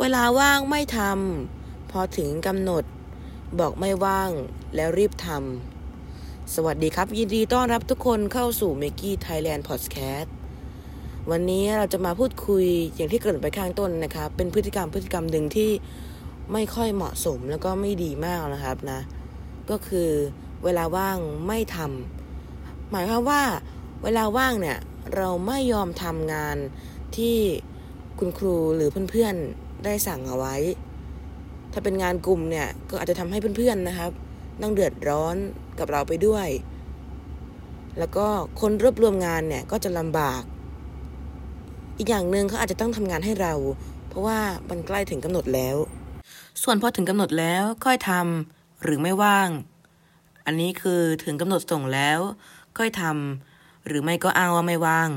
เวลาว่างไม่ทำพอถึงกำหนด บอกไม่ว่างแล้วรีบทำสวัสดีครับ ยินดีต้อนรับทุกคนเข้าสู่ m มกี้ไทยแลนด์พอดแคสต์วันนี้เราจะมาพูดคุยอย่างที่เกริ่นไปข้างต้นนะครับ เป็นพฤติกรรมพฤติกรรมหนึ่งที่ไม่ค่อยเหมาะสมแล้วก็ไม่ดีมากนะครับนะ ก็คือเวลาว่างไม่ทำหมายความว่าเวลาว่างเนี่ยเราไม่ยอมทำงานที่คุณครูหรือเพื่อน ได้สั่งเอาไว้ ถ้าเป็นงานกลุ่มเนี่ยก็อาจจะทำให้เพื่อนๆนะครับต้องเดือดร้อนกับเราไปด้วย แล้วก็คนรวบรวมงานเนี่ยก็จะลำบาก อีกอย่างหนึ่งเขาอาจจะต้องทำงานให้เรา เพราะว่ามันใกล้ถึงกำหนดแล้ว ส่วนพอถึงกำหนดแล้วค่อยทำหรือไม่ว่าง อันนี้คือถึงกำหนดส่งแล้วค่อยทำหรือไม่ก็อ้างว่าไม่ว่าง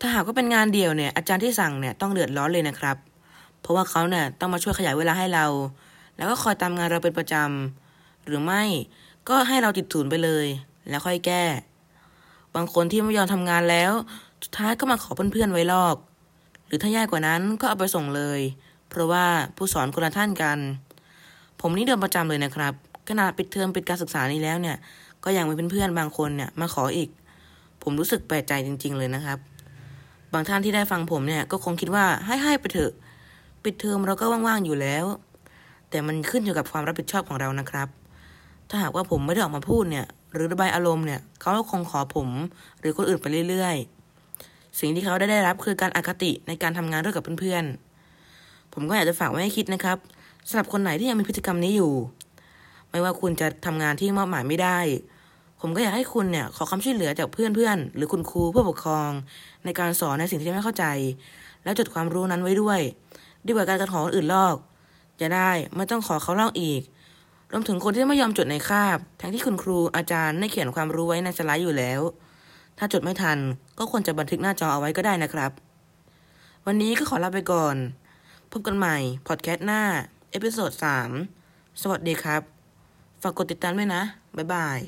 ถ้าหากว่าเป็นงานเดียวเนี่ยอาจารย์ที่สั่งเนี่ยต้องเดือดร้อนเลยนะครับ เพราะว่าเขาเนี่ยต้องมาช่วยขยายเวลาให้เรา แล้วก็คอยตามงานเราเป็นประจำหรือไม่ก็ให้เราติดศูนย์ไปเลย แล้วค่อยแก้ บางคนที่ไม่ยอมทำงานแล้ว สุดท้ายก็มาขอเพื่อนๆไว้ลอก หรือถ้าแย่กว่านั้นก็เอาไปส่งเลย เพราะว่าผู้สอนคนละท่านกัน ผมนี่เดิมประจำเลยนะครับขนาดปิดเทอมปิดการศึกษานี้แล้วเนี่ย ก็ยังมีเพื่อนๆบางคนเนี่ยมาขออีก ผมรู้สึกแปลกใจจริง ๆ เลยนะครับ บางท่านที่ได้ฟังผมเนี่ยก็คงคิดว่าให้ให้ไปเถอะ ปิดเทอมเราก็ว่างๆอยู่แล้ว แต่มันขึ้นอยู่กับความรับผิดชอบของเรานะครับ ถ้าหากว่าผมไม่ได้ออกมาพูดเนี่ย หรือระบายอารมณ์เนี่ยเขาก็คงขอผม หรือคนอื่นไปเรื่อยๆ สิ่งที่เขาได้ได้รับคือการอคติในการทำงานร่วมกับเพื่อนๆ ผมก็อยากจะฝากไว้ให้คิดนะครับสำหรับคนไหนที่ยังมีพฤติกรรมนี้อยู่ ไม่ว่าคุณจะทำงานที่มอบหมายไม่ได้ ผมก็อยากให้คุณเนี่ยขอความช่วยเหลือจากเพื่อนๆหรือคุณครูผู้ปกครอง ในการสอนในสิ่งที่ไม่เข้าใจ แล้วจดความรู้นั้นไว้ด้วย ดีกว่าการกระขอคนอื่นลอกจะได้ไม่ต้องขอเขาลอกอีก รวมถึงคนที่ไม่ยอมจดในคาบ ทั้งที่คุณครูอาจารย์ได้เขียนความรู้ไว้ในสไลด์อยู่แล้ว ถ้าจดไม่ทันก็ควรจะบันทึกหน้าจอเอาไว้ก็ได้นะครับ วันนี้ก็ขอลาไปก่อน พบกันใหม่พอดแคสต์หน้า เอพิโซด3สวัสดีครับ ฝากกดติดตามด้วยนะ บ๊ายบาย